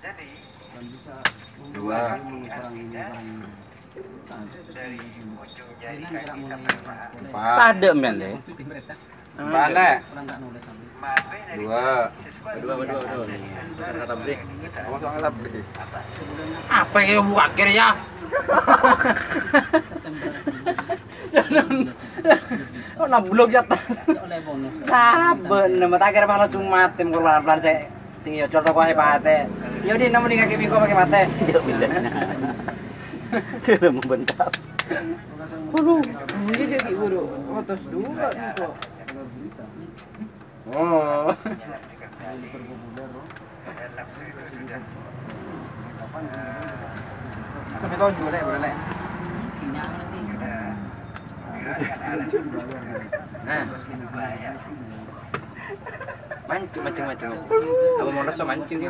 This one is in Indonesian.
Jadi dan bisa Dua. men deh. Mana? Dua. Dua, dua, dua. Apa yang buka akhir ya? Oh, nak blok ya tas. oleh bonus Saben nama tak kira malah sumat tim korban pelan saya tinggi contoh kau hebat Ya udah namun dengan kimi kau pakai mate. Sudah membentak. Aduh, ini jadi guru. Otos dua itu. Oh. Sampai tahun dua lek, boleh Nah, mancing mancing mancing mancing. Mau rasa mancing dia.